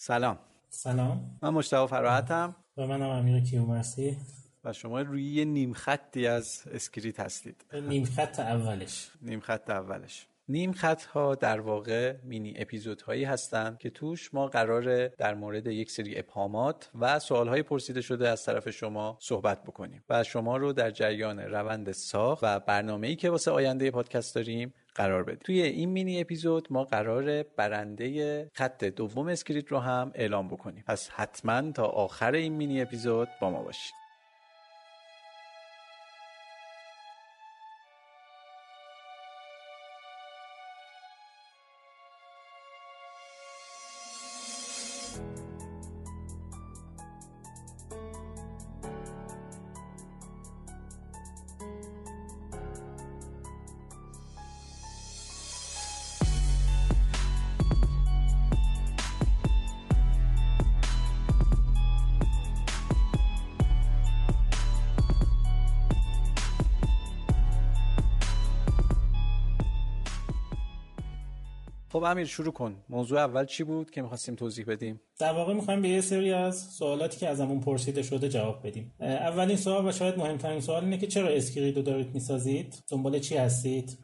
سلام. سلام. من مشتاق فراحتم. و منم امیر کیومرسی. و شما روی یه نیم خطی از اسکریت هستید. نیم خط اولش. نیم خط اولش. نیم خط ها در واقع مینی اپیزود هایی هستند که توش ما قراره در مورد یک سری ابهامات و سوال های پرسیده شده از طرف شما صحبت بکنیم. و شما رو در جریان روند ساخت و برنامه ای که واسه آینده پادکست داریم قرار بدیم. توی این مینی اپیزود ما قراره برنده خط دوم اسکریت رو هم اعلام بکنیم. پس حتما تا آخر این مینی اپیزود با ما باشید. خب امیر شروع کن. موضوع اول چی بود که می‌خواستیم توضیح بدیم؟ در واقع می‌خوایم به یه سری از سوالاتی که ازمون پرسیده شده جواب بدیم. اولین سوال و شاید مهمترین سوال اینه که چرا اسکرید رو دارید می‌سازید؟ دنبال چی هستید؟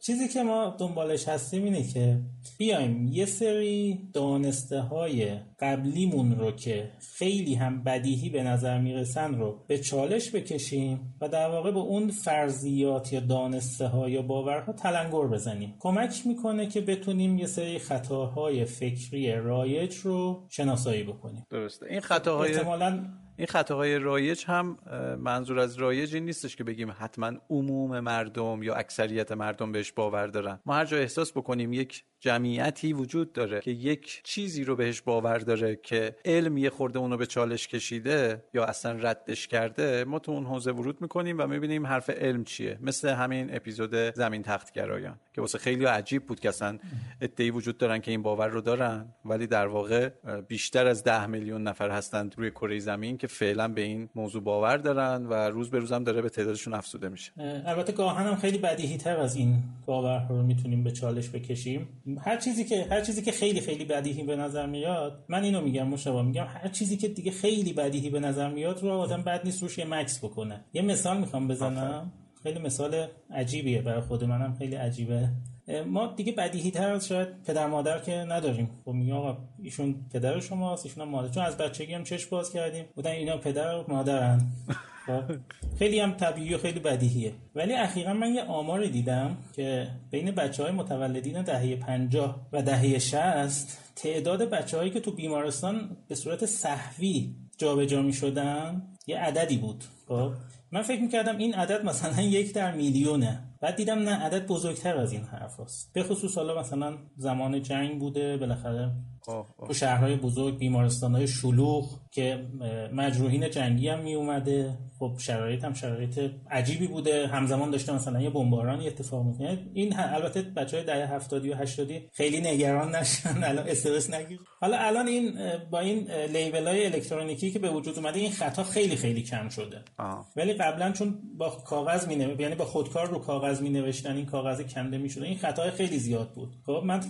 چیزی که ما دنبالش هستیم اینه که بیایم یه سری دانسته های قبلیمون رو که خیلی هم بدیهی به نظر می‌رسن رو به چالش بکشیم و در واقع به اون فرضیات یا دانسته ها یا باورها تلنگر بزنیم. کمک می‌کنه که بتونیم یه سری خطاهای فکری رایج رو شناسایی بکنیم. درسته. این خطاهای احتمالاً این خطاهای رایج هم منظور از رایج این نیستش که بگیم حتما عموم مردم یا اکثریت مردم بهش باور دارن. ما هر جا احساس بکنیم یک جمعیتی وجود داره که یک چیزی رو بهش باور داره که علم یه خورده اونو به چالش کشیده یا اصلا ردش کرده ما تو اون حوزه ورود می‌کنیم و می‌بینیم حرف علم چیه. مثل همین اپیزود زمین تختگرایان که واسه خیلی عجیب بود که اصلا ادعی وجود دارن که این باور رو دارن ولی در واقع بیشتر از ده میلیون نفر هستند روی کره زمین که فعلا به این موضوع باور دارن و روز به روزم داره به تعدادشون افزوده میشه. البته گاهن هم خیلی بدیهی تر از این باورها رو می‌تونیم به چالش بکشیم. هر چیزی که هر چیزی که خیلی خیلی بدیهی به نظر میاد من اینو میگم مشابه میگم هر چیزی که دیگه خیلی بدیهی به نظر میاد رو آدم بد نیست روش یه مکس بکنه. یه مثال می‌خوام بزنم. خیلی مثال عجیبیه برای خود منم خیلی عجیبه. ما دیگه بدیهی تر از شاید پدر مادر که نداریم. خب میگم آقا ایشون پدر شماست ایشون هم مادر. چون از بچگی هم چش باز کردیم. بودن اینا پدر و مادرن. خیلی هم طبیعی و خیلی بدیهیه. ولی اخیرا من یه آماری دیدم که بین بچه های متولدین دهه 50 و دهه 60 تعداد بچه هایی که تو بیمارستان به صورت صحوی جابجا می شدن یه عددی بود. خب. من فکر می‌کردم این عدد مثلا یک در میلیونه. بعد دیدم نه عدد بزرگتر از این حرف هست به خصوص حالا مثلا زمان جنگ بوده بالاخره تو شهرهای بزرگ بیمارستان های شلوغ که مجروحین جنگی هم می اومده خب شرایط هم شرایط عجیبی بوده. همزمان داشته مثلا یه بمبارانی اتفاق میفته این البته بچه های دهه 70 و 80 خیلی نگران نشن. الان استرس نگیر. حالا الان این با این لیبل های الکترونیکی که به وجود اومده این خطا خیلی خیلی کم شده. آه. ولی قبلا چون با کاغذ می یعنی با خودکار رو کاغذ می نوشتن این کاغذ کنده می شده این خطا خیلی زیاد بود. خب من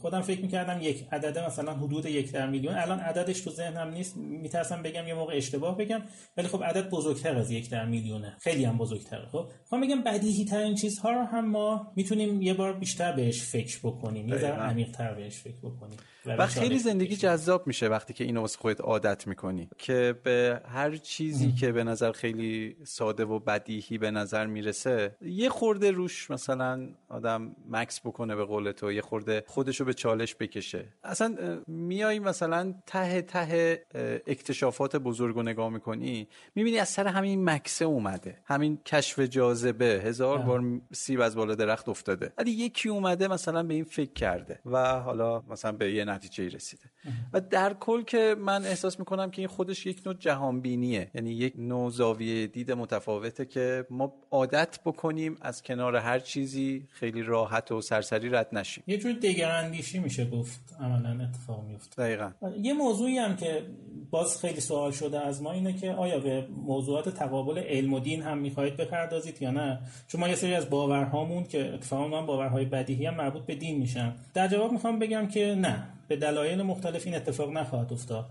خودم فکر می کردم یک عدد مثلا حدود یک در میلیون. الان عددش تو ذهنم نیست. میترسم بگم یه موقع اشتباه بگم ولی خب عدد بزرگتر از یک در میلیونه. خیلی هم بزرگتره. خب خب میگم بدیهی ترین چیزها رو هم ما می‌تونیم یه بار بیشتر بهش فکر بکنیم. یه ذره عمیق تر بهش فکر بکنیم. و خیلی زندگی جذاب میشه وقتی که اینو واسه خودت عادت می‌کنی. که به هر چیزی که به نظر خیلی ساده و بدیهی به نظر می‌رسه یه خورده روش مثلا آدم مکس بکنه به قول تو یه خورده خودشو به چالش بکشه. اصلا میای مثلا ته ته اکتشافات بزرگ رو نگاه می‌کنی می‌بینی از سر همین مکسه اومده. همین کشف جاذبه هزار بار سیب از بالا درخت افتاده. ولی یکی اومده مثلا به این فکر کرده و حالا مثلا به یه نتیجه رسیده. و در کل که من احساس می‌کنم که این خودش یک نوع جهانبینیه. یعنی یک نوع زاویه دید متفاوته که ما عادت بکنیم از کنار هر چیزی خیلی راحت و سرسری رد نشیم. یه جور دگراندیشی میشه گفت عملا اتفاق میفته. دقیقا. یه موضوعی هم که باز خیلی سوال شده از ما اینه که آیا به موضوعات تقابل علم و دین هم می‌خواهید بپردازید یا نه؟ چون ما یه سری از باورهامون که اتفاقا باورهای بدیهی هم مربوط به دین میشن. در جواب می‌خوام بگم که نه. به دلایل مختلف این اتفاق نخواهد افتاد.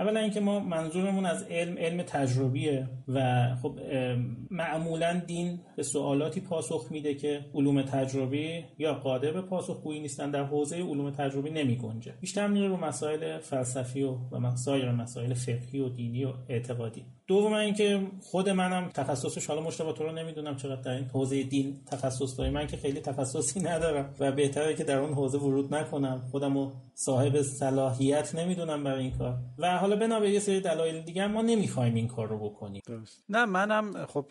اولا اینکه ما منظورمون از علم علم تجربیه و خب معمولا دین به سوالاتی پاسخ میده که علوم تجربی یا قادر به پاسخگویی نیستن در حوزه علوم تجربی نمی گنجه. بیشتر میره رو مسائل فلسفی و و سایر مسائل فقهی و دینی و اعتقادی. دوم اینکه خود منم تخصصش حالا مجتبی تو رو نمی‌دونم چقدر در این حوزه دین تخصص دارم من که خیلی تخصصی ندارم و بهتره که در اون حوزه ورود نکنم. خودمو صاحب صلاحیت نمی‌دونم برای این کار. و حالا بنا به یه سری دلایل دیگه ما نمی‌خوایم این کار رو بکنیم. درست. نه منم خب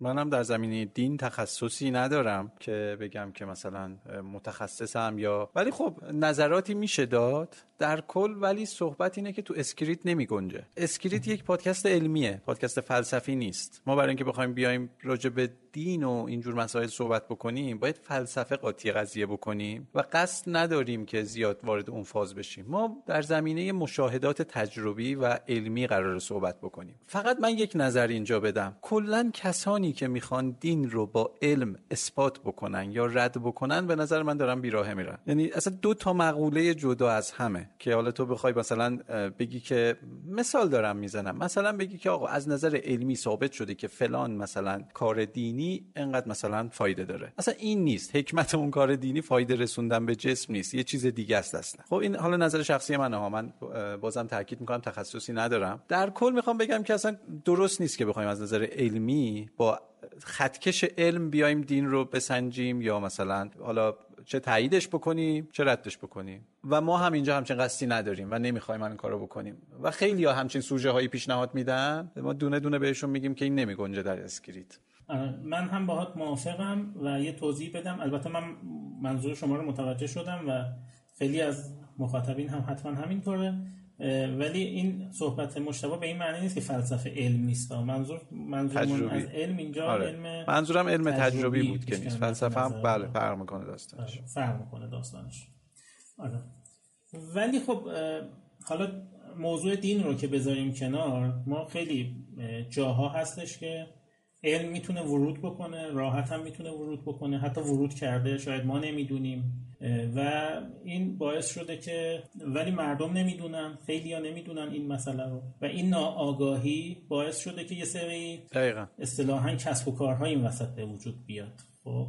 منم در زمینه دین تخصصی ندارم که بگم که مثلا متخصصم یا ولی خب نظراتی میشه داد در کل ولی صحبت اینه که تو اسکریت نمی گنجه. اسکریت یک پادکست علمیه. پادکست فلسفی نیست. ما برای اینکه بخوایم بیایم راجع به دین و اینجور مسائل صحبت بکنیم باید فلسفه قاطی قضیه بکنیم و قصد نداریم که زیاد وارد اون فاز بشیم. ما در زمینه مشاهدات تجربی و علمی قرار صحبت بکنیم. فقط من یک نظر اینجا بدم. کلا کسانی که می‌خوان دین رو با علم اثبات بکنن یا رد بکنن به نظر من دارن بیراه میرن. یعنی اصلا دو تا مقوله جدا از همه که حالا تو بخوای مثلا بگی که مثال دارم می‌زنم. مثلا بگی که آقا از نظر علمی ثابت شده که فلان مثلا کار دینی انقدر مثلا فایده داره. اصلا این نیست. حکمت اون کار دینی فایده رسوندن به جسم نیست. یه چیز دیگه است اصلا. خب این حالا نظر شخصی منه ها. من بازم تاکید می‌کنم تخصصی ندارم. در کل می‌خوام بگم که اصلا درست نیست که بخوایم از نظر علمی با خطکش علم بیایم دین رو بسنجیم یا مثلا حالا چه تاییدش بکنیم چه ردش بکنیم. و ما هم اینجا همچین قصدی نداریم و نمی‌خوایم این کارو بکنیم. و خیلی ها همچین سوژه هایی پیشنهاد میدن. ما دونه دونه بهشون میگیم که این نمیگنجه در اسکریت. من هم باهات موافقم و یه توضیح بدم. البته من منظور شما رو متوجه شدم و خیلی از مخاطبین هم حتما همینطوره. ولی این صحبت مشتبه به این معنی نیست که فلسفه علم نیست. منظور منظور از علم اینجا آره. علم منظورم علم تجربی, تجربی بود که نیست. فلسفه هم بله فرق می‌کنه داستانش. آره. فرق می‌کنه داستانش. آره. ولی خب حالا موضوع دین رو که بذاریم کنار ما خیلی جاها هستش که علم می‌تونه ورود بکنه راحت هم می‌تونه ورود بکنه. حتی ورود کرده شاید ما نمی‌دونیم. و این باعث شده که ولی مردم نمی‌دونن خیلی ها نمی‌دونن این مسئله رو. و این ناآگاهی باعث شده که یه سری اصطلاحا کسب و کارها این وسط به وجود بیاد. خب؟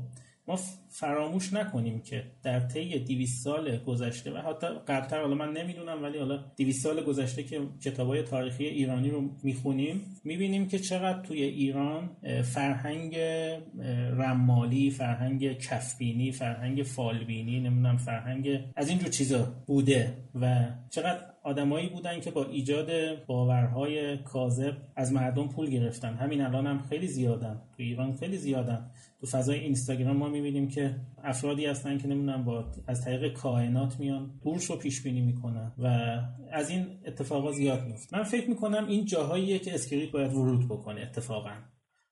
ما فراموش نکنیم که در طی 200 سال گذشته و حتی قبلتر حالا من نمی‌دونم ولی حالا 200 سال گذشته که کتابای تاریخی ایرانی رو می‌خونیم می‌بینیم که چقدر توی ایران فرهنگ رمالی فرهنگ کفبینی فرهنگ فالبینی نمی‌دونم فرهنگ از اینجور چیزا بوده و چقدر آدمایی بودن که با ایجاد باورهای کاذب از مردم پول گرفتن. همین الان هم خیلی زیادن. تو ایران خیلی زیادن. تو فضای اینستاگرام ما می‌بینیم که افرادی هستن که نمی‌دونم با از طریق کائنات میان بورس رو پیش بینی می‌کنن و از این اتفاقا زیاد میفته من فکر می‌کنم این جاهاییه که اسکریت باید ورود بکنه اتفاقا.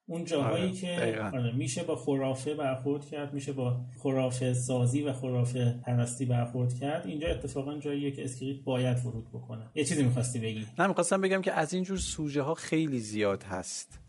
اون جاهایی آره، که آره میشه با خرافه برخورد کرد میشه با خرافه سازی و خرافه پرستی برخورد کرد اینجا اتفاقا جاییه که اسکریپت باید ورود بکنه. یه چیزی می‌خواستی بگی؟ نه می‌خواستم بگم که از اینجور سوژه ها خیلی زیاد هست.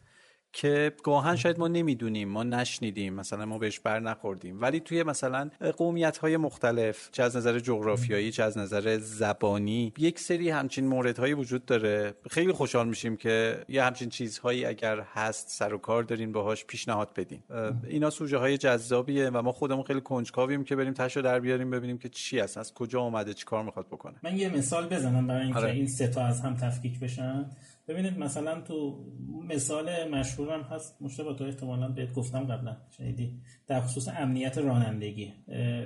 که گاهن شاید ما نمی‌دونیم ما نشنیدیم مثلا ما بهش بر نخوردیم. ولی توی مثلا قومیت های مختلف چه از نظر جغرافیایی چه از نظر زبانی یک سری همچین موردهایی وجود داره. خیلی خوشحال میشیم که یه همچین چیزهایی اگر هست سر و کار دارین باهاش پیشنهاد بدین. اینا سوژه های جذابیه و ما خودمون خیلی کنجکاویم که بریم تشو در بیاریم ببینیم که چی هست از کجا اومده چیکار می‌خواد بکنه. من یه مثال بزنم برای اینکه آره. این سه تا از هم تفکیک بشن. ببینید مثلا تو مثال مشهورم هست. مشتبه تو احتمالا بهت گفتم قبلا شنیدی؟ در خصوص امنیت رانندگی.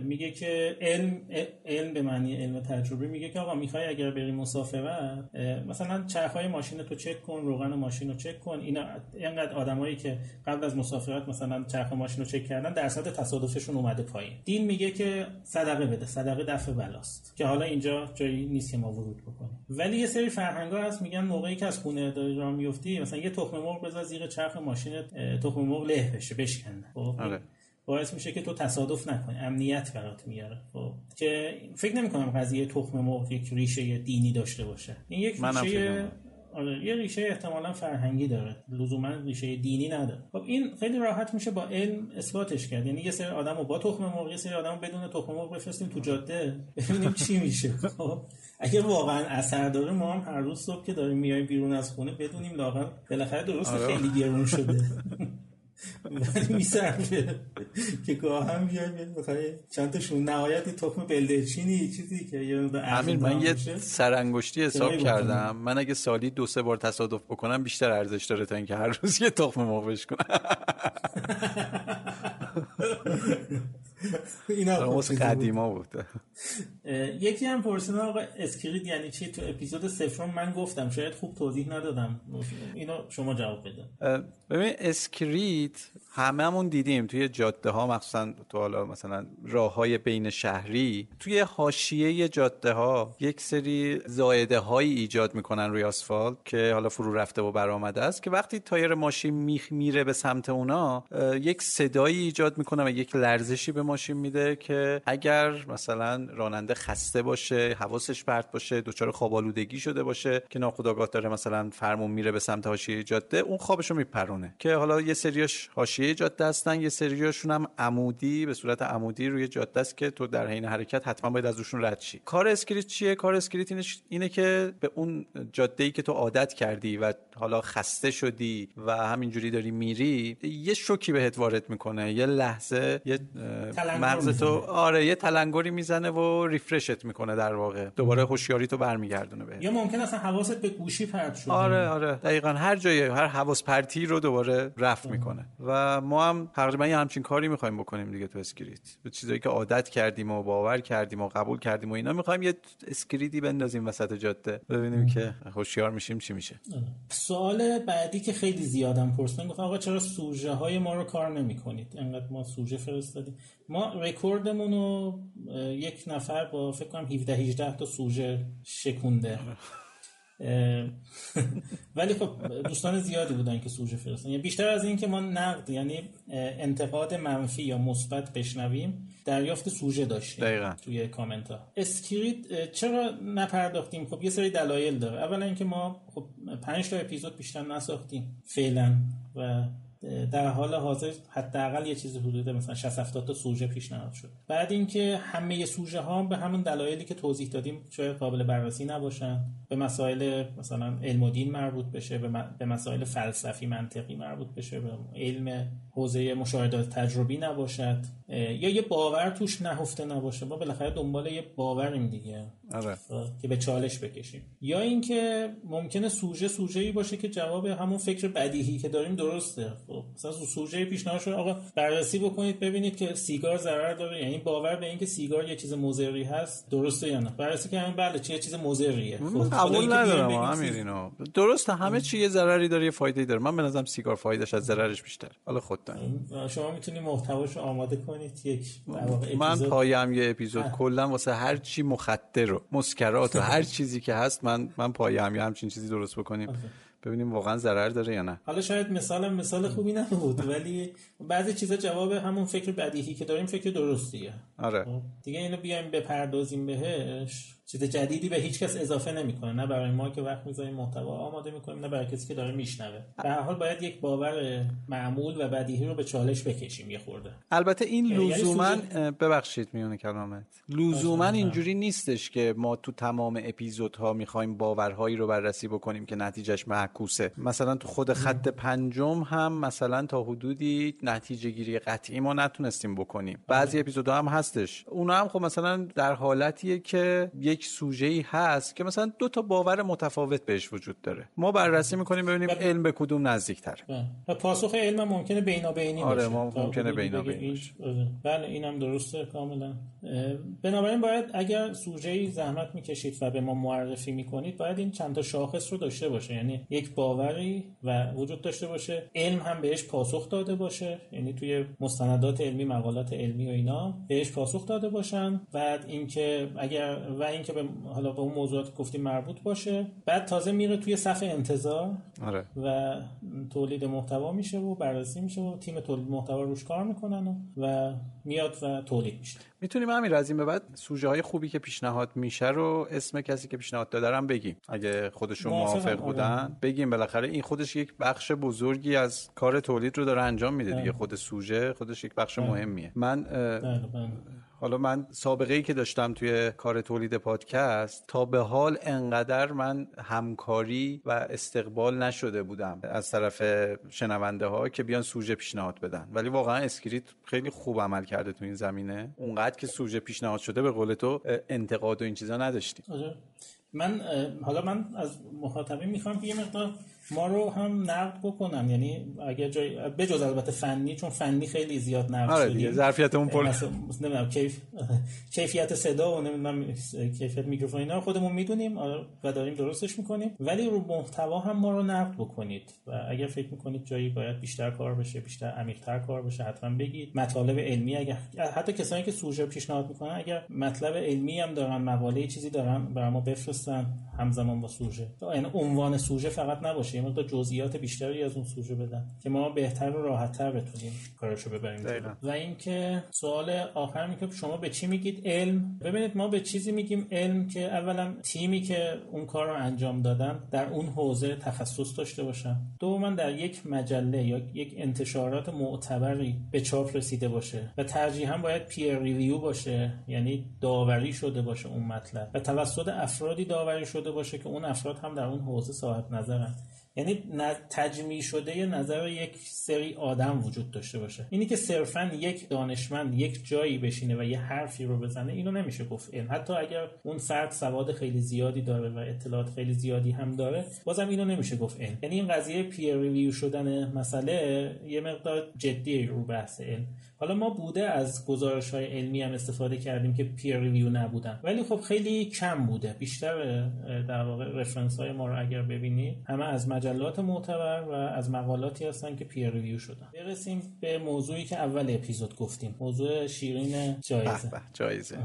میگه که علم علم به معنی علم تجربی میگه که آقا می‌خوای اگر بری مسافرت مثلا چرخهای ماشین تو چک کن روغن ماشین رو چک کن. اینا اینقدر آدمایی که قبل از مسافرت مثلا چرخ ماشین رو چک کردن درصد تصادفشون اومده پایین. دین میگه که صدقه بده صدقه دفع بلاست که حالا اینجا جایی نیست که ما ورود بکنیم. ولی یه سری فرهنگا هست میگن موقعی که از خونه داری راه میفتی مثلا یه تخم مرغ بذار زیر چرخ ماشین تخم مرغ له بشه بشکنه. خب؟ آره. باعث میشه که تو تصادف نکنی امنیت برات میاره. خب؟ که فکر نمی کنم قضیه تخم مرغ یک ریشه دینی داشته باشه. این یک ریشه آره یه ریشه احتمالا فرهنگی داره. لزوما ریشه دینی نداره. خب این خیلی راحت میشه با علم اثباتش کرد. یعنی یه سری آدم رو با تخم مرغ یه سری آدم بدون تخم مرغ بفرستیم تو جاده ببینیم چی میشه. خب اگه واقعا اثر داره ما هم هر روز صبح که داریم میایم بیرون از خونه بدونیم لاغر بالاخره درست آره. خیلی گرون شده. ولی میصرفه که گاه هم بیایم بخوای چند تاشون نهایت تخم بلدرچینی چیزی که یه همین من یه سرانگشتی حساب کردم. من اگه سالی دو سه بار تصادف بکنم بیشتر ارزش داره تا اینکه هر روز یه تخم مرغ کنم. اینا قدیما بود. یکی هم پرسیدن آقا اسکریت یعنی چی؟ تو اپیزود صفرم من گفتم شاید خوب توضیح ندادم. اینو شما جواب بده ببین اسکریت هممون دیدیم توی جاده ها مخصوصا تو حالا مثلا راه های بین شهری توی حاشیه جاده ها یک سری زایده هایی ایجاد می‌کنن روی آسفالت که حالا فرو رفته و برآمده است که وقتی تایر ماشین میخ میره به سمت اونا یک صدایی ایجاد می‌کنه و یک لرزشی به ماشین میده که اگر مثلا راننده خسته باشه حواسش پرت باشه دچار خواب آلودگی شده باشه که ناخودآگاه داره مثلا فرمون میره به سمت حاشیه جاده اون خوابشو میپرونه. که حالا یه سریاش حاشیه جاده هستن یه سریاشون هم عمودی به صورت عمودی روی جاده است که تو در حین حرکت حتما باید از روشون رد شی. کار اسکریت چیه؟ کار اسکریت اینه که به اون جاده ای که تو عادت کردی و حالا خسته شدی و همینجوری داری میری یه شوکی بهت وارد می‌کنه یه لحظه یه مغز تو آره یه تلنگری می‌زنه و refresh ت می‌کنه در واقع. دوباره هوشیاری تو برمیگردونه به یا ممکن اصلا حواست به گوشی پرت شده. آره آره. دقیقا هر جایی هر حواس پرتی رو دوباره رفع می‌کنه. و ما هم تقریبا یه همچین کاری می‌خوایم بکنیم دیگه تو اسکریت. به چیزایی که عادت کردیم و باور کردیم و قبول کردیم و اینا می‌خوایم یه اسکریتی بندازیم وسط جاده. ببینیم که هوشیار میشیم چی میشه. سوال بعدی که خیلی زیادم پرسیدن گفتن آقا چرا سوژه های ما رو کار نمی‌کنید؟ انقدر ما سوژه فرستادیم. ما رکوردمون رو یک نفر با فکر کنم 17 18 تا سوژه شکونده. ولی خب دوستان زیادی بودن که سوژه فرستادن. یعنی بیشتر از این که ما نقد یعنی انتقاد منفی یا مثبت بشنویم دریافت سوژه داشتیم دقیقا. توی کامنت ها اسکریت چرا نپرداختیم؟ خب یه سری دلایل داره. اولا اینکه ما خب پنج تا اپیزود بیشتر نساختیم فعلا و در حال حاضر حداقل یه چیزی حدود مثلا 60 70 تا سوژه پیشنهاد شد. بعد اینکه همه سوژه ها به همون دلایلی که توضیح دادیم شاید قابل بررسی نباشن به مسائل مثلا علم و دین مربوط بشه به مسائل فلسفی منطقی مربوط بشه به علم حوزه مشاهدات تجربی نباشد یا یه باور توش نهفته نباشه. ما بالاخره دنبال یه باوریم دیگه. آره. که به چالش بکشیم. یا اینکه ممکنه سوژه سوژه ای باشه که جواب همون فکر بدیهی که داریم درسته. خب مثلا سوژه پیشنهاد شده آقا بررسی بکنید ببینید که سیگار ضرر داره. یعنی باور به اینکه سیگار یه چیز مضری هست درسته یا نه؟ بررسی کردن بله چه چیز مضریه. خب قبول ندارم اینا. درسته همه چی یه ضرری داره یه فایده داره. من به نظرم سیگار فایدهش از ضررش بیشتر حالا خودت شما می‌تونید محتواشو آماده کنید. یک من پایم یه اپیزود کلا واسه هر چی مخدر و مسکرات و هر چیزی که هست من من پایم یه همچین چیزی درست بکنیم. ببینیم واقعا ضرر داره یا نه. حالا شاید مثال مثال خوبی نبود ولی بعضی چیزا جواب همون فکر بدیهی که داریم فکر درستیه. آره. خب، دیگه اینو بیایم بپردازیم بهش. چیز جدیدی به هیچ کس اضافه نمی‌کنه. نه برای ما که وقت می‌ذاریم محتوا آماده می‌کنیم نه برای کسی که داره میشنوه. به هر حال باید یک باور معمول و بدیهی رو به چالش بکشیم یه خورده. البته این یعنی لزوما ببخشید میونه کلامت. لزوما اینجوری نیستش که ما تو تمام اپیزودها می‌خوایم باورهایی رو بررسی بکنیم که نتیجهش معکوسه. مثلا تو خود خط پنجم هم مثلا تا حدودی نتیجه گیری قطعی ما نتونستیم بکنیم. بعضی اپیزودها هم هستش. اونا هم خب مثلا در حالتیه که یک سوژه ای هست که مثلا دو تا باور متفاوت بهش وجود داره. ما بررسی می‌کنیم ببینیم بله. علم به کدوم نزدیکتر. و پاسخ علم ممکنه بینابینی آره باشه. ما ممکنه بینابینی باشه. آره. بله اینم درسته کاملا. بنابراین باید اگر سوژه ای زحمت می‌کشید و به ما معرفی می‌کنید باید این چند تا شاخص رو داشته باشه. یعنی یک باوری و وجود داشته باشه. علم هم بهش پاسخ داده باشه. یعنی توی مستندات علمی مقالات علمی و اینا بهش پاسخ داده باشن. بعد اینکه اگر و اینکه که به حالا به اون موضوعات گفتیم مربوط باشه بعد تازه میره توی صفحه انتظار آره. و تولید محتوا میشه و بررسی میشه و تیم تولید محتوا روش کار می‌کنن و, و میاد و تولید میشه می‌تونیم همین از این به بعد سوژه های خوبی که پیشنهاد میشه رو اسم کسی که پیشنهاد داده هم بگیم اگه خودشون موافق آره. بودن بگیم بالاخره این خودش یک بخش بزرگی از کار تولید رو داره انجام میده دیگه بله. خود سوژه خودش یک بخش بله. مهمیه من حالا من سابقه ای که داشتم توی کار تولید پادکست تا به حال انقدر من همکاری و استقبال نشده بودم از طرف شنونده ها که بیان سوژه پیشنهاد بدن. ولی واقعا اسکریت خیلی خوب عمل کرده تو این زمینه. اونقدر که سوژه پیشنهاد شده به قول تو انتقاد و این چیزا نداشتیم. آره. من حالا من از مخاطبین می‌خوام که یه مقدار ما رو هم نقد بکنن. یعنی اگر جای بجز البته فنی چون فنی خیلی زیاد نقد آره دیگه ظرفیتمون پر نمی‌دونم کیف کیفیت صدا و نمی‌دونم کیفیت میکروفون اینا خودمون می‌دونیم آره، و داریم درستش می‌کنیم. ولی رو محتوا هم ما رو نقد بکنید. و اگر فکر می‌کنید جایی باید بیشتر کار بشه بیشتر عمیق‌تر کار بشه حتما بگید. مطالب علمی اگر حتی کسانی که سوژه پیشنهاد می‌کنن اگر مطلب علمی هم دارن مقاله چیزی دارن برای ما بفرستن. همزمان با سوژه. یعنی عنوان سوژه فقط نباشه یه مقدار جزئیات بیشتری از اون سوژه بدن که ما بهتر و راحتتر بتونیم کارشو ببریم و اینکه سوال آخر میگه شما به چی میگید علم؟ ببینید ما به چیزی میگیم علم که اولا تیمی که اون کار رو انجام دادن در اون حوزه تخصص داشته باشن. دوما در یک مجله یا یک انتشارات معتبری به چاپ رسیده باشه و ترجیحاً باید پیر ریویو باشه یعنی داوری شده باشه اون مطلب. و توسط افرادی داوری شده باشه که اون افراد هم در اون حوزه صاحب نظرن. یعنی تجمیع شده یه نظر یک سری آدم وجود داشته باشه. اینی که صرفا یک دانشمند یک جایی بشینه و یه حرفی رو بزنه اینو نمیشه گفت علم. حتی اگر اون فرد سواد خیلی زیادی داره و اطلاعات خیلی زیادی هم داره بازم اینو نمیشه گفت علم. یعنی این قضیه peer review شدن مسئله یه مقدار جدی رو بحث علم. حالا ما بوده از گزارش های علمی هم استفاده کردیم که peer review نبودن. ولی خب خیلی کم بوده. بیشتر در واقع رفرنس های ما رو اگر ببینید همه از مجلات معتبر و از مقالاتی هستن که پیر ریویو شدن. برسیم به موضوعی که اول اپیزود گفتیم. موضوع شیرین جایزه. جایزه.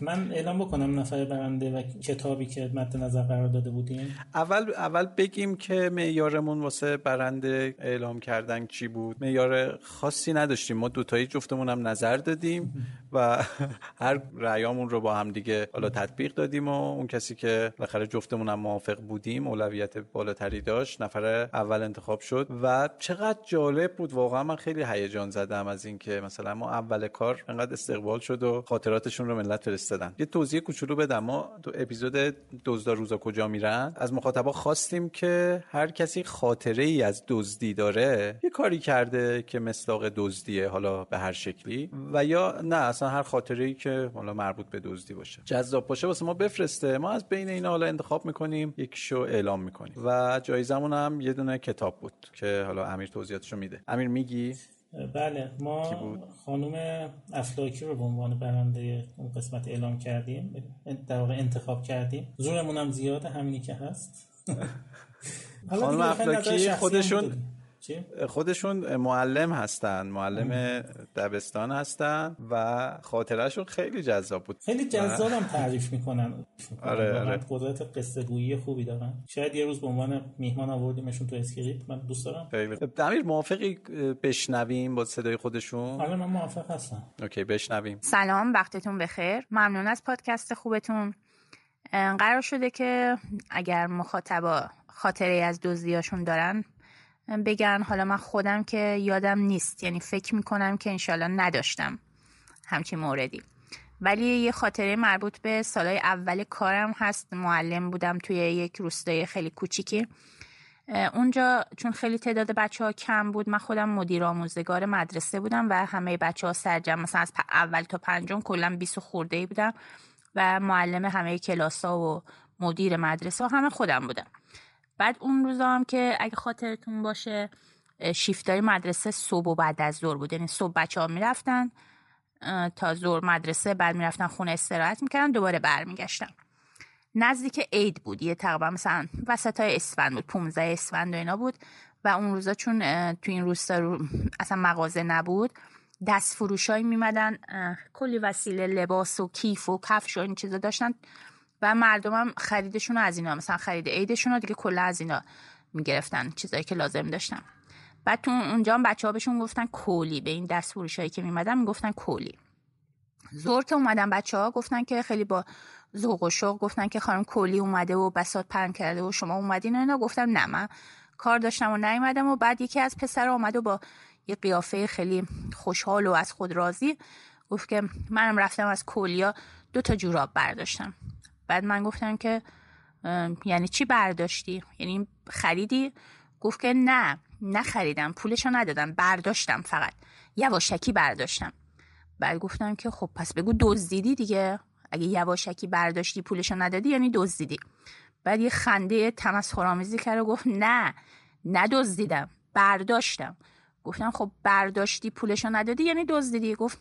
من اعلام بکنم نفر برنده و کتابی که مد نظر قرار داده بودیم اول اول بگیم که معیارمون واسه برنده اعلام کردن چی بود؟ معیار خاصی نداشتیم. ما دوتایی جفتمون هم نظر دادیم و هر رأیامون رو با هم دیگه حالا تطبیق دادیم و اون کسی که بالاخره جفتمون هم موافق بودیم اولویت بالاتری داشت نفر اول انتخاب شد و چقدر جالب بود. واقعا من خیلی هیجان زدم از اینکه مثلا ما اول کار انقدر استقبال شد و خاطراتشون رو ملت فرستادن. یه توضیح کوچولو بدم. ما تو اپیزود دزدا روزا کجا میرن؟ از مخاطبا خواستیم که هر کسی خاطره ای از دزدی داره یه کاری کرده که مصداق دزدیه حالا به هر شکلی. و یا نه اصلا هر خاطره ای که حالا مربوط به دزدی باشه. جذاب باشه واسه ما بفرسته. ما از بین اینا حالا انتخاب می‌کنیم یک شو اعلام می‌کنیم. و جایزمون هم یه دونه کتاب بود که حالا امیر توضیحاتشو میده. امیر میگی؟ بله ما خانم افلاکی رو به عنوان برنده اون قسمت اعلام کردیم در واقع انتخاب کردیم. زورمون هم زیاده همینی که هست. خانم افلاکی خودشون خودشون معلم هستن معلم دبستان هستن و خاطرهشون خیلی جذاب بود. خیلی جذاب هم تعریف می‌کنن. آره آره. قدرت قصه گویی خوبی دارن. شاید یه روز به عنوان میهمان آوردیمشون تو اسکریت من دوست دارم. خیلی. دمیر موافقی بشنویم با صدای خودشون؟ آره من موافق هستم. اوکی بشنویم. سلام وقتتون بخیر. ممنون از پادکست خوبتون. قرار شده که اگر مخاطبا خاطره از دزدیاشون دارن بگن حالا من خودم که یادم نیست. یعنی فکر می‌کنم که انشالله نداشتم همچین موردی. ولی یه خاطره مربوط به سالهای اول کارم هست. معلم بودم توی یک روستای خیلی کوچیکی. اونجا چون خیلی تعداد بچه ها کم بود من خودم مدیر آموزگار مدرسه بودم و همه بچه ها سرجم. مثلا از اول تا پنجم کلا 20 خورده بودم و معلم همه کلاس ها و مدیر مدرسه ها همه خودم بودم. بعد اون روزا هم که اگه خاطرتون باشه شیفتای مدرسه صبح و بعد از ظهر بود. یعنی صبح بچه ها می‌رفتن تا ظهر مدرسه بعد می‌رفتن خونه استراحت می‌کردن دوباره برمیگشتن. نزدیک عید بود یه تقریبا مثلا وسط های اسفند بود 15 اسفند و اینا بود. و اون روزا چون تو این روستا رو اصلا مغازه نبود دست فروشایی میمدن کلی وسیله لباس و کیف و کفش و این چیزا داشتن. و مردم هم خریدشون از اینا مثلا خرید عیدشون رو دیگه کلا از اینا می‌گرفتن چیزایی که لازم داشتن. بعد تو اونجا هم بچه ها بهشون گفتن کولی به این دست هایی که میمدن می‌گفتن کولی زور که اومدن بچه ها گفتن که خیلی با ذوق و شوق گفتن که خانم کولی اومده و بسات پرم کرده و شما اومدین و اینا. گفتم نه من کار داشتم و نیومدم و بعد یکی از پسر اومد و با یه قیافه خیلی خوشحال و از خود راضی گفت که منم رفتم از کولیا دو تا جوراب برداشتم. بعد من گفتم که یعنی چی برداشتی؟ یعنی خریدی؟ گفت که نه نخریدم پولشو ندادم برداشتم فقط. یواشکی برداشتم. بعد گفتم که خب پس بگو دزدیدی دیگه. اگه یواشکی برداشتی پولشو ندادی یعنی دزدیدی. بعد یه خنده تمسخرآمیزی کرد و گفت نه ندزدیدم برداشتم. گفتم خب برداشتی پولشو ندادی یعنی دزدیدی. گفت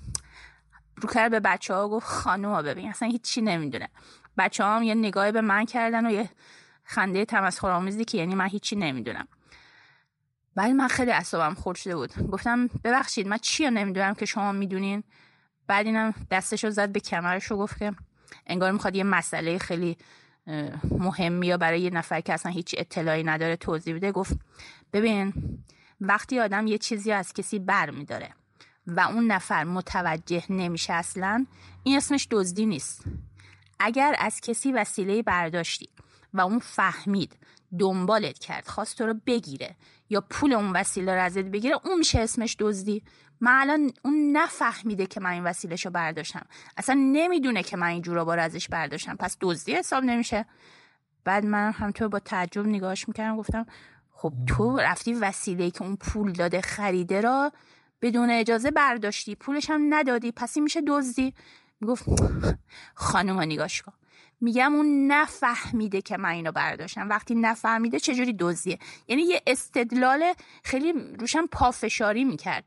رو کرد به بچه ها گفت خانوم ها ببین اصلا هیچی نمی‌دونه. بچه هم یه نگاهی به من کردن و یه خنده تمسخرآمیزی که یعنی من هیچی نمی‌دونم. ولی من خیلی اعصابم خورد شده بود. گفتم ببخشید من چی نمی‌دونم که شما می‌دونین؟ بعد اینم دستشو زد به کمرش و گفت که انگار می‌خواد یه مسئله خیلی مهمی یا برای یه نفر که اصلا هیچ اطلاعی نداره توضیح بده. گفت ببین وقتی آدم یه چیزی از کسی بر میداره و اون نفر متوجه نمیشه اصلا این اسمش دزدی نیست. اگر از کسی وسیله برداشتی و اون فهمید دنبالت کرد خواست تو رو بگیره یا پول اون وسیله رو ازت بگیره اون میشه اسمش دزدی. من الان اون نفهمیده که من این وسیله شو برداشتم. اصلا نمی‌دونه که من این جورا رو ازش برداشتم. پس دزدی حساب نمیشه. بعد من همطور با تعجب نگاهش می‌کردم گفتم خب تو رفتی وسیله که اون پول داده خریده را بدون اجازه برداشتی. پولش هم ندادی پس این میشه دزدی. می‌گفت خانم نگاش کن میگم اون نفهمیده که من اینو برداشتم. وقتی نفهمیده چجوری دزدیه؟ یعنی یه استدلال خیلی روشم پافشاری می‌کرد.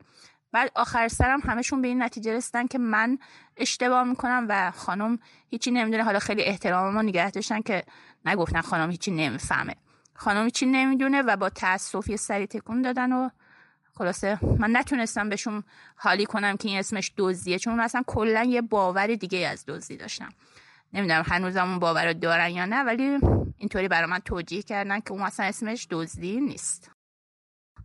بعد آخر سرم همشون به این نتیجه رسیدن که من اشتباه می‌کنم و خانم هیچی نمی‌دونه. حالا خیلی احترام ما نگه داشتن که نگفتن خانم هیچی نمی‌فهمه. خانم هیچی نمی‌دونه و با تاسف یه سری تکون دادن و خلاصه من نتونستم بهشون حالی کنم که این اسمش دزدیه چون اصلا کلا یه باور دیگه از دزدی داشتم. نمی‌دونم هنوزم اون باور رو دارن یا نه ولی اینطوری برای من توجیه کردن که اون اصلا اسمش دزدی نیست.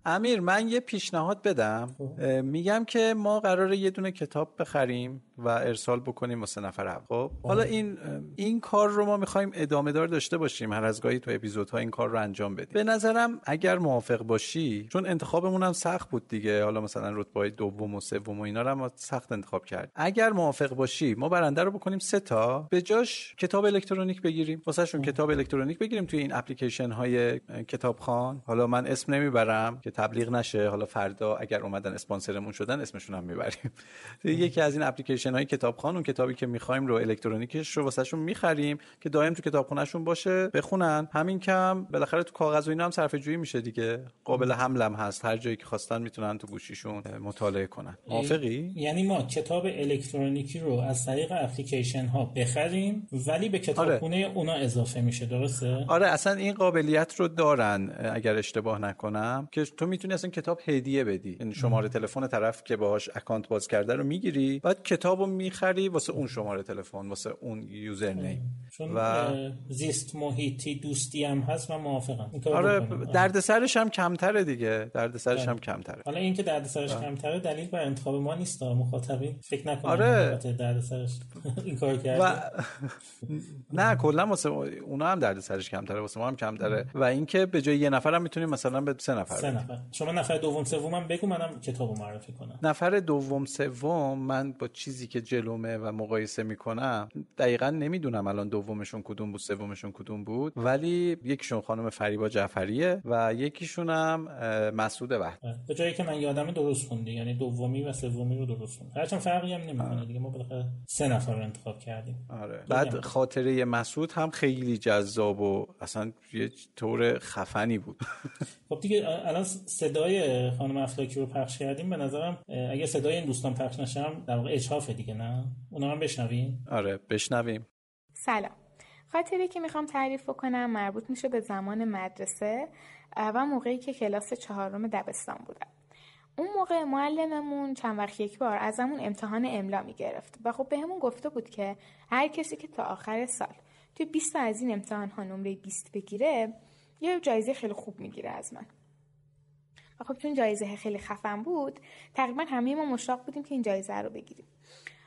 امیر من یه پیشنهاد بدم. میگم که ما قراره یه دونه کتاب بخریم و ارسال بکنیم واسه نفر هم خب حالا این این کار رو ما می‌خوایم ادامه دار داشته باشیم. هر از گاهی تو اپیزودها این کار رو انجام بدیم. به نظرم اگر موافق باشی چون انتخابمون هم سخت بود دیگه. حالا مثلا رتبه دوم و سوم و اینا رو ما سخت انتخاب کرد اگر موافق باشی ما برنده رو بکنیم سه تا. به جاش کتاب الکترونیک بگیریم. واسهشون کتاب الکترونیک بگیریم توی این اپلیکیشن های کتابخوان. حالا من اسم نمی‌برم. تبلیغ نشه. حالا فردا اگر اومدن اسپانسرمون شدن اسمشون هم می‌بریم. یکی از این اپلیکیشن های کتابخوان اون کتابی که می‌خوایم رو الکترونیکش رو واسهشون می‌خریم که دائم تو کتابخونهشون باشه بخونن. همین کم بالاخره تو کاغذ و اینا هم صرفه جویی میشه دیگه. قابل حملم هست. هر جایی که خواستن می‌تونن تو گوشیشون مطالعه کنن. موافقی؟ یعنی ما کتاب الکترونیکی رو از طریق اپلیکیشن ها بخریم ولی به کتابخونه آره. اونا اضافه میشه. درسته؟ آره اصلا این قابلیت رو دارن اگر اشتباه نکنم که تو می‌تونی اصلا کتاب هدیه بدی. یعنی شماره تلفن طرف که باهاش اکانت باز کرده رو می‌گیری بعد کتابو می‌خری واسه اون شماره تلفن واسه اون یوزر نیم چون و زیست محیطی دوستی هم هست من موافقم. آره دردسرش هم کمتره دیگه. دردسرش هم کمتره. حالا اینکه دردسرش کمتره دلیل بر انتخاب ما نیست مخاطبین. فکر نکنم آره. دردسرش این کار کرده. و... نه کلا واسه اونا هم دردسرش کمتره واسه ما هم کمتره. و اینکه به جای یه نفر هم می‌تونیم مثلا به سه نفر سه نفر شما نفر دوم سومم بگو منم کتابو معرفی کنم. نفر دوم سوم من با چیزی که جلومه و مقایسه می‌کنم دقیقا نمی‌دونم الان دومشون کدوم بود سومشون کدوم بود. ولی یکیشون خانم فریبا جعفریه و یکیشون هم مسعود وحد به جایی که من یادم درست خوندی یعنی دومی و سومی رو درست خوندی. هرچند فرقی هم نمی‌کنه دیگه ما بالاخره سه نفر رو انتخاب کردیم. آره. بعد خاطره مسعود هم خیلی جذاب و اصلا یه طور خفنی بود. خب دیگه الان صدای خانم افلاکی رو پخش کردیم به نظرم اگه صدای این دوستان پخش نشم در واقع اچافه دیگه نه؟ اونا هم بشنویم. آره بشنویم. سلام. خاطری که می‌خوام تعریف بکنم مربوط میشه به زمان مدرسه و موقعی که کلاس چهارم دبستان بودم. اون موقع معلممون چند وقت یک بار ازمون امتحان املا می‌گرفت و خب بهمون گفته بود که هر کسی که تا آخر سال توی 20 از این امتحان ها نمره 20 بگیره یه جایزه خیلی خوب می‌گیره از من. خب چون جایزه خیلی خفن بود تقریبا همه ما مشتاق بودیم که این جایزه رو بگیریم.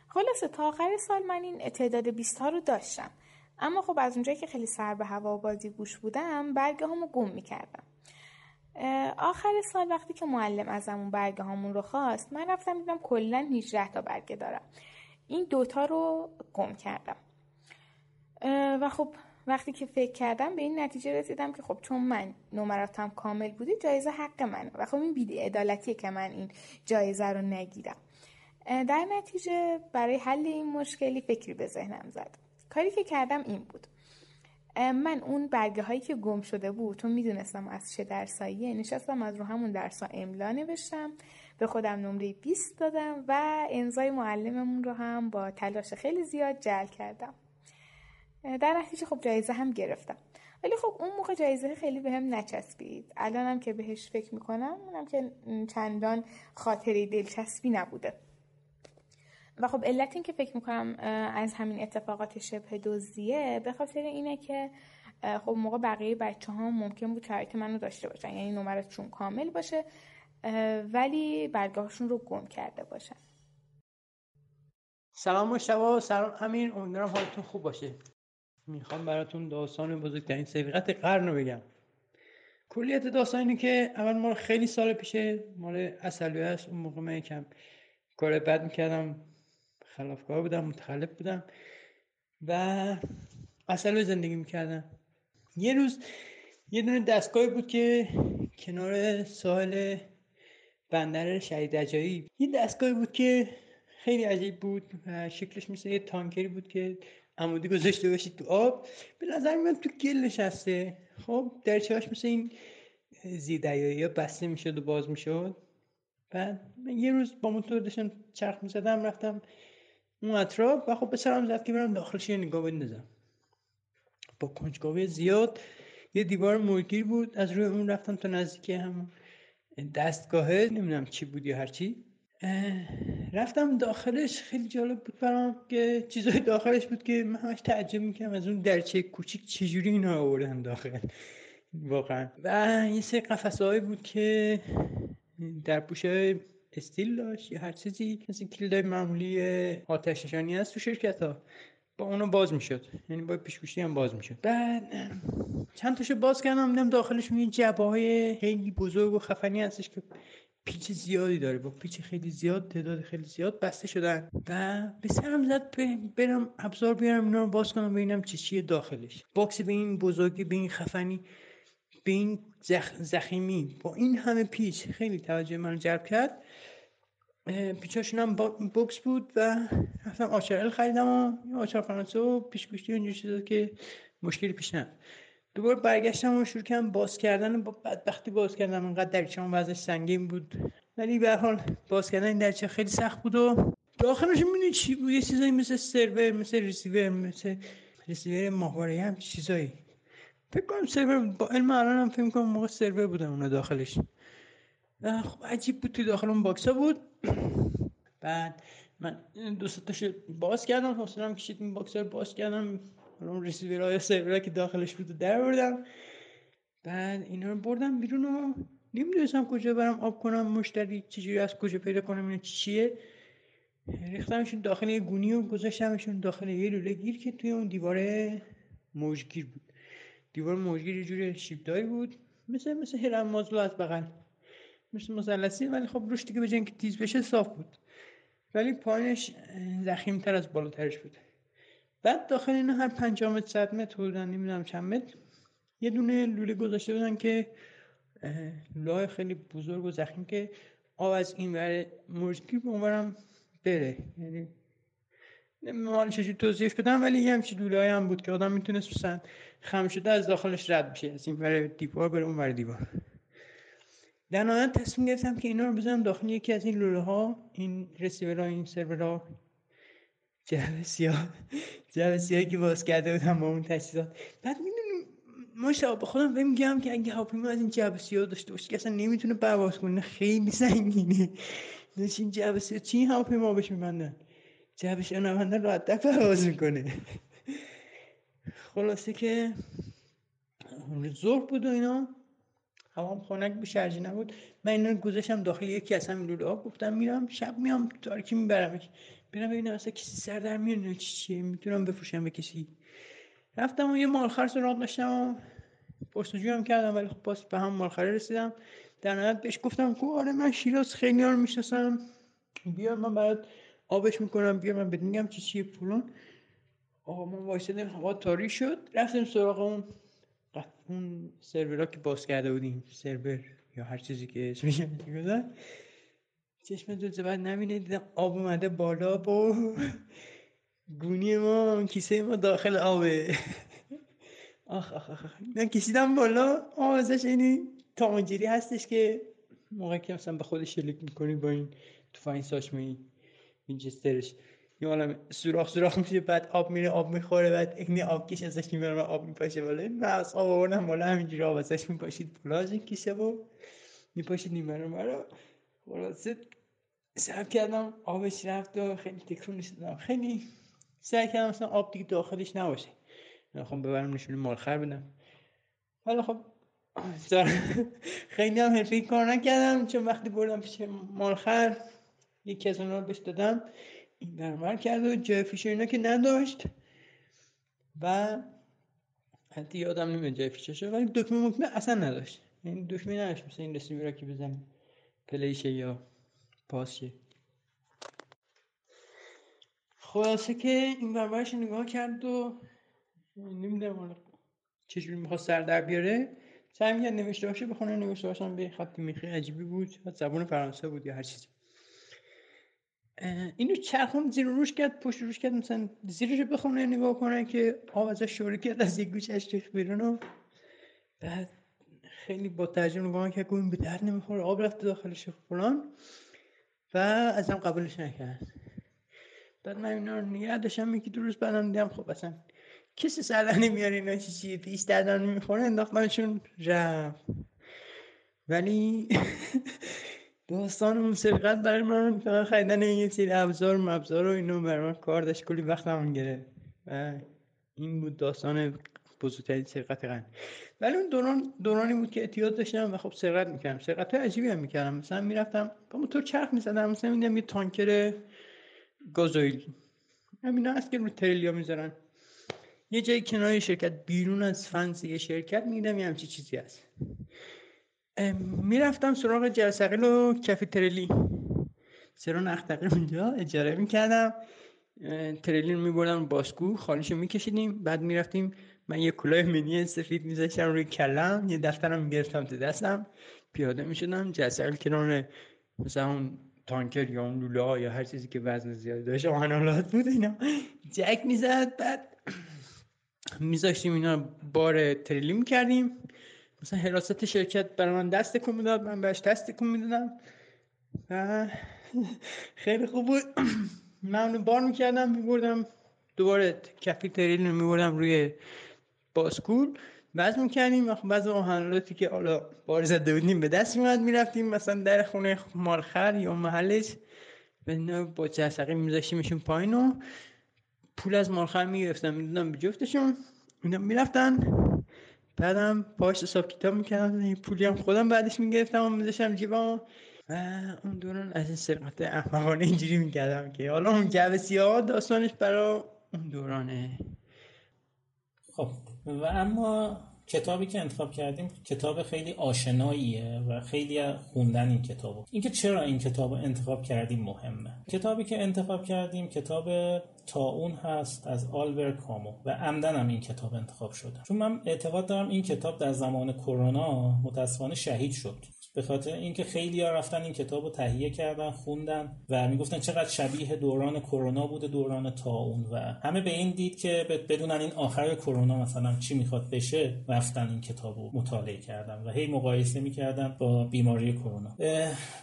خلاصه تا آخر سال من این تعداد 20 ها رو داشتم. اما خب از اونجایی که خیلی سر به هوا و بازی گوش بودم برگه همو گم می‌کردم. آخر سال وقتی که معلم ازمون برگه همون رو خواست من رفتم دیدم کلا 18 تا برگه دارم. این دوتا رو گم کردم. و خب وقتی که فکر کردم به این نتیجه رسیدم که خب چون من نمراتم کامل بوده جایزه حق منه. و خب این بیدی عدالتیه که من این جایزه رو نگیرم. در نتیجه برای حل این مشکلی فکری به ذهنم زد. کاری که کردم این بود. من اون برگه هایی که گم شده بود چون می‌دونستم از چه درساییه نشستم از رو همون درسا املا نوشتم به خودم نمره 20 دادم و انزای معلممون رو هم با تلاش خیلی زیاد جل کردم. در نتیجه خب جایزه هم گرفتم. ولی خب اون موقع جایزه خیلی بهم به نچسبید. الانم که بهش فکر می‌کنم اونم که چندان خاطره دلچسبی نبوده. و خب علت این که فکر می‌کنم از همین اتفاقات شبه دزدیه به خاطر اینه که خب موقع بقیه بچه ها ممکن بود شرایط منو داشته باشن. یعنی نمراتشون کامل باشه ولی برگاهشون رو گم کرده باشن. سلام مشتبه سلام امین. امیدوارم حالتون خوب باشه. می‌خوام براتون داستان بزرگترین سبقت قرن رو بگم. کلیت داستان اینه که اول ما خیلی سال پیشه مال اصلی هست اون موقع من یکم کار بد می‌کردم خلافکار بودم متخلف بودم و اصل زندگی می‌کردم. یه روز یه دونه دستگاهی بود که کنار ساحل بندر شهید رجایی. یه دستگاهی بود که خیلی عجیب بود شکلش مثل یه تانکری بود که عمودی گذاشته باشید تو آب به نظر میاد تو گل نشسته. خب درچهاش مثل این زیدیایی ها بسته می‌شد و باز می‌شد. بعد من یه روز با موتور داشتم چرخ می‌زدم رفتم اون اطراف و خب به سرم زد که برم داخلش یه نگاه بندازم. با کنجکاوی زیاد یه دیوار موگیر بود. از روی اون رفتم تا نزدیکی هم دستگاهه. نمی‌دونم چی بود یا هرچی رفتم داخلش. خیلی جالب بود برام که چیزای داخلش بود که من همش تعجب می‌کنم از اون درچه کوچیک چجوری اینا آوردن داخل. واقعا. و یه سری قفسه بود که در پوشه استیل داشت یا هر چیزی. مثل کلیدای معمولی آتش نشانی هست تو شرکت ها با اونو باز می‌شد. یعنی با پیچ‌گوشتی هم باز می‌شد. بعد چند تاشو باز کردم. دیدم داخلش یه جعبه های خیلی بزرگ و خفنی هستش که پیچ زیادی داره. با پیچ خیلی زیاد تعداد خیلی زیاد بسته شدن. و به سرم زد برم ابزار بیارم اینا رو باز کنم ببینم چی چیه داخلش. box به این بزرگی به این خفنی به این زخ... زخیمی. با این همه پیچ خیلی توجه من جلب کرد. پیچاشون هم بوکس بود و رفتم آچار خریدم و آچار فرانسه و پیشگوشتی و اینجور که مشکلی پیش نم دوباره برگشتم و شروع کردم باز کردن با بدبختی باز کردم. انقدر درچه وزش سنگین بود. ولی به حال باز کردن این درچه خیلی سخت بود و داخلش می‌دونی چی بود؟ یه چیزایی مثل سرور مثل ریسیور مثل ریسیور ماهواره هم چیزایی. فکر کنم سرور با علم الان هم فکر کنم موقع سرور بودم اونا داخلش. خب عجیب بود توی داخل اون box ها بود. بعد من دو تاش باز کردم. حوصله‌ام کشید این box رو باز کردم. اون ریسیورهای سرور که داخلش بود در بردم. بعد اینا رو بردم بیرون و نمی‌دونستم کجا برم آب کنم مشتری چجوری از کجا پیدا کنم اینا چیه. ریختمشون داخل یه گونی و گذاشتمشون داخل یه لوله گیر که توی اون دیوار موجگیر بود. دیوار موجگیر یه جوری شیبداری بود مثل مثل هرم مازلو از بغل. مثل مثلثی ولی خب روش دیگه به که تیز بشه صاف بود. ولی پایینش زخیم تر از بالاترش بود. بعد داخل اینا هر پنجاه متر صد متر بودن نمی‌دونم چند متر. یه دونه لوله گذاشته بودن که لوله خیلی بزرگ و زخیم که آب از این ور مرزگیر به اونورم بره. یعنی نمی‌دونم چجوری توضیحش بدم ولی یه همچین لوله هم بود که آدم می‌تونست مثلا خم شده از داخلش رد بشه از این ور دیوار بره اون ور دیوار. در تصمیم گرفتم که اینا رو بزنم داخل یکی از این لوله ها این رسیورها این سرورها. جعبه سیاه جعبه سیاهی که باز کرده بودم با اون تجهیزات. بعد می‌دونی مشتاق به خودم فهم میگم که اگه هواپیما از این جعبه سیاه داشته باشه که اصلا نمی‌تونه پرواز کنه خیلی سنگینه. این جعبه سیاه چی هواپیما بهش میبندن؟ جعبه سیاه نبندن راحت پرواز می‌کنه. خلاصه که ظهر بود و اینا. هوام خنک به شرجی نبود. من اینا گذاشتم داخل یکی از همین لوله ها گفتم میرم شب میام تاریکی میبرمش. برم ببینم اصلا کسی سر در میاره چی می‌تونم بفروشم به کسی. رفتم و یه مالخر سراغ داشتم و پرسجوی هم کردم ولی خب باز به هم مالخره رسیدم. در نهایت بهش گفتم که آره من شیراز خیلی رو می‌شناسم. بیا من برات آبش می‌کنم بیا من بهت میگم چی چیه پولون. آقا ما وایسادیم هوا تاریک شد. رفتیم سراغ اون اون سرورا که باز کرده بودیم. سرور یا هر چیزی که اسمش گذاشت چشم دو بعد نمینه دیدم آب اومده بالا با گونی ما کیسه ما داخل آبه. آخ آخ آخ من کشیدم بالا. آب ازش اینی تامجیری هستش که موقع که مثلا به خودش شلیک می‌کنی با این ساشمی این جسترش یه حالا سوراخ سوراخ میشه بعد آب میره آب می‌خوره بعد این آب کش ازش می‌بره و آب میپاشه بالا. من از آب آوردم بالا همینجوری آب ازش میپاشید بالا. از این کیسه و میپاشید نیمه مرا خلاصه سعی کردم آبش رفت و خیلی تکرونش دادم خیلی سعی کردم مثلا آب دیگه داخلش نباشه. خب ببرم نشونه مالخر بدم. ولی خب خیلی هم حرفی کار نکردم. چون وقتی بردم پیش مالخر یکی از اونها بهش دادم. این برمر کرد و جای فیشر اینا که نداشت. و حتی یادم نمیاد جای فیشر شد ولی دکمه مکمه اصلا نداشت. یعنی دکمه نداشت مثل این رسیوی که بزنیم. پلیشه یا پاسشه خلاصه که این بربرش نگاه کرد و نمی‌دونم چجوری می‌خواد سر در بیاره. سعی می‌کرد نوشته باشه بخونه نوشته باشم به خط میخی عجیبی بود زبان فرانسه بود یا هر چیزی. اینو چرخون زیر روش کرد پشت روش کرد مثلا زیرش بخونه نگاه کنه که آب ازش شوری کرد از یک گوشش ریخ بیرون و بعد خیلی با ترجمه نگاه کرد این به درد نمی‌خوره آب رفته داخلش فلان. و ازم قبولش نکرد. بعد من اینا رو نگه داشتم یکی دو روز بعدم دیدم خب اصلا کسی سر میاره اینا چی چی پیش دردن می‌خوره انداختمشون رفت. ولی داستان اون سرقت برای من فقط خریدن یه سری ابزار مبزار و اینو برای من کار داشت کلی وقت همون گرفت. و این بود داستان بزرگترین سرقت قن ولی اون دوران دورانی بود که اعتیاد داشتم و خب سرقت می‌کردم. سرقت های عجیبی هم می‌کردم. مثلا می‌رفتم با موتور چرخ می‌زدم. مثلا میدم یه تانکر گازوئیل. همینا هست که رو تریلیا می‌ذارن. یه جای کنار شرکت بیرون از فنس یه شرکت میدم یه همچی چیزی هست. می‌رفتم سراغ جرسقیل و تریلی سرا نختقیل اونجا اجاره می‌کردم. تریلی رو میبردم باسکو خالیشو میکشیدیم. بعد می‌رفتیم من یه کلاه منی سفید میذاشتم روی کلم یه دفترم می‌گرفتم تو دستم. پیاده می‌شدم جرسقیل کنار مثلا اون تانکر یا اون لوله یا هر چیزی که وزن زیاد داشت آنالات بود اینا جک می‌زد. بعد میذاشتیم اینا بار تریلی می‌کردیم. مثلا حراست شرکت برای من دست کن می‌داد من بهش دست کن می‌دادم. و خیلی خوب بود. من بار می‌کردم میبردم دوباره کفی تریل میبردم روی باسکول بعض می‌کردیم بعض آهنالاتی که حالا بار زده بودیم به دست میاد می‌رفتیم مثلا در خونه مالخر یا محلش. با جسقی میذاشتیمشون پایین و پول از مالخر می‌گرفتم می‌دونم به جفتشون. اینا می‌رفتن. بعدم پاش حساب کتاب می‌کردم این پولی هم خودم بعدش می‌گرفتم و میذاشتم جیبم و اون دوران از این سرقت احمقانه اینجوری می‌کردم که حالا اون جو سیاه داستانش برای اون دورانه. خب. و اما کتابی که انتخاب کردیم کتاب خیلی آشناییه و خیلی خوندن این کتابو. اینکه چرا این کتاب رو انتخاب کردیم مهمه. کتابی که انتخاب کردیم کتاب اون هست از آلبر کامو و عمدن هم این کتاب انتخاب شده. چون من اعتقاد دارم این کتاب در زمان کرونا متاسفانه شهید شد. به خاطر اینکه خیلی ها رفتن این کتاب رو تهیه کردن خوندن و می‌گفتن چقدر شبیه دوران کرونا بوده دوران تاون و همه به این دید که بدونن این آخر کرونا مثلا چی می‌خواد بشه رفتن این کتاب رو مطالعه کردن و هی مقایسه می‌کردن با بیماری کرونا.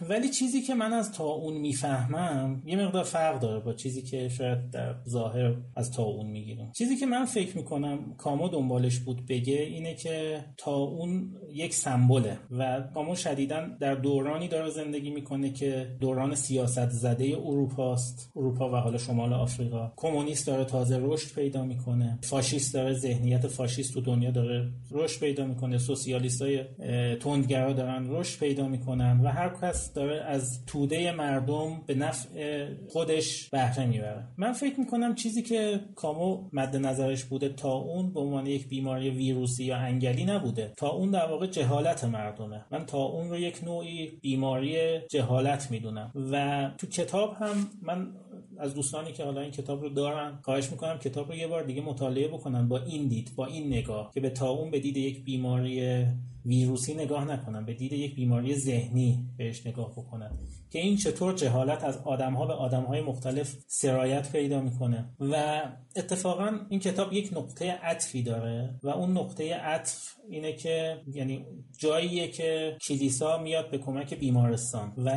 ولی چیزی که من از تاون می‌فهمم یه مقدار فرق داره با چیزی که شاید در ظاهر از تاون می‌گیریم. چیزی که من فکر می‌کنم کامو دنبالش بود بگه اینه که تاون یک سمبله و کامو شدید در دورانی داره زندگی می‌کنه که دوران سیاست زده اروپاست. اروپا و حالا شمال آفریقا. کمونیست داره تازه رشد پیدا می‌کنه. فاشیست داره ذهنیت فاشیست تو دنیا داره رشد پیدا می‌کنه. سوسیالیست های تندگرا دارن رشد پیدا می‌کنن و هر کس داره از توده مردم به نفع خودش بهره می‌بره. من فکر می‌کنم چیزی که کامو مد نظرش بوده تا اون به عنوان یک بیماری ویروسی یا انگلی نبوده. تا اون در واقع جهالت مردمه. من تا اون رو یک نوعی بیماری جهالت می‌دونم. و تو کتاب هم من از دوستانی که حالا این کتاب رو دارن خواهش می‌کنم کتاب رو یه بار دیگه مطالعه بکنن با این دید با این نگاه که به تاون به دید یک بیماری ویروسی نگاه نکنن به دید یک بیماری ذهنی بهش نگاه بکنن که این چطور جهالت از آدمها به آدمهای مختلف سرایت پیدا می‌کنه. و اتفاقا این کتاب یک نقطه عطفی داره و اون نقطه عطف اینه که یعنی جاییه که کلیسا میاد به کمک بیمارستان. و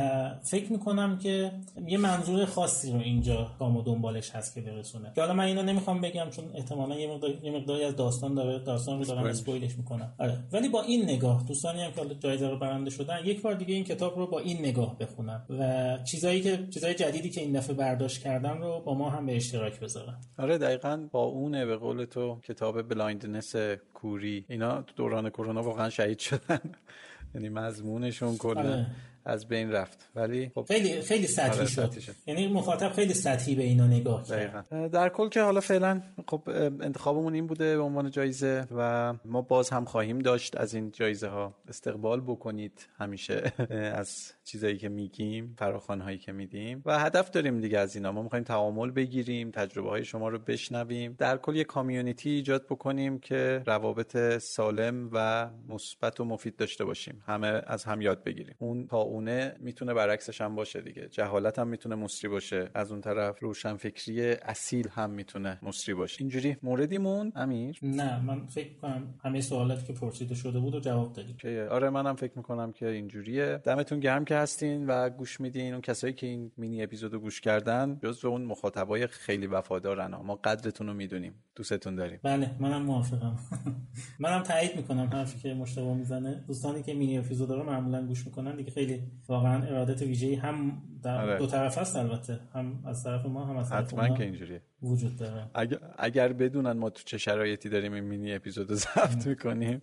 فکر می‌کنم که یه منظور خاصی رو اینجا کامو دنبالش هست که برسونه. که حالا من اینو نمی‌خوام بگم چون احتمالا یه مقدار یه مقداری از داستان داره داستان رو دارم spoil ش می‌کنم. آره. ولی با این نگاه. دوستانی هم که حالا جایزه رو برنده شدن یک بار دیگه این کتاب رو با این نگاه بخونن و چیزایی که چیزای جدیدی که این دفعه برداشت کردن رو با ما هم به اشتراک بذارن. آره دقیقا با اونه به قول تو کتاب blindness کوری. اینا دوران کرونا واقعا شهید شدن. یعنی مضمونشون کلا. آره. از بین رفت. ولی خب خیلی خیلی سطحی آره شد. شد. یعنی مخاطب خیلی سطحی به اینا نگاه کرد. در کل که حالا فعلا خب انتخابمون این بوده به عنوان جایزه و ما باز هم خواهیم داشت از این جایزه ها استقبال بکنید همیشه از چیزایی که میگیم فراخوان هایی که میدیم و هدف داریم دیگه از اینا. ما می‌خوایم تعامل بگیریم تجربه های شما رو بشنویم. در کل یه کامیونیتی ایجاد بکنیم که روابط سالم و مثبت و مفید داشته باشیم. همه از هم یاد بگیریم. اون تا تاونه می‌تونه برعکسش هم باشه دیگه. جهالت هم می‌تونه مصری باشه. از اون طرف روشنفکری اصیل هم می‌تونه مصری باشه. اینجوری موردی مون امیر؟ نه من فکر کنم همه سوالاتی که پرسیده شده بود و جواب دادیم. آره منم فکر می‌کنم که اینجوریه. دمتون گرم که هستین و گوش میدین. اون کسایی که این مینی اپیزودو گوش کردن جز اون مخاطبای خیلی وفادارن. ما قدرتون رو می‌دونیم. دوستتون داریم. بله منم موافقم. منم تایید می‌کنم حرفی که مشتبه می‌زنه. دوستانی که مینی اپیزود رو معمولا گوش می‌کنن دیگه خیلی واقعا ارادت ویژه‌ای هم در آره. دو طرف هست البته. هم از طرف ما هم از طرف حتما که اینجوریه. وجود داره. اگر, اگر بدونن ما تو چه شرایطی داریم این مینی اپیزود ضبط می‌کنیم.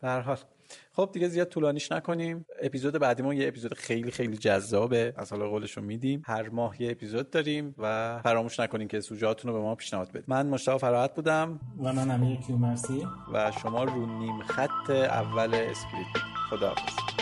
در حال. خب دیگه زیاد طولانیش نکنیم. اپیزود بعدیمون یه اپیزود خیلی خیلی جذابه. از حالا قولش رو میدیم. هر ماه یه اپیزود داریم و فراموش نکنین که سوژهاتون رو به ما پیشنهاد بدید. من مشتاق فراحت بودم. و من امیر کیومرسی. و شما رو نیم خط اول اسپریت. خداحافظ.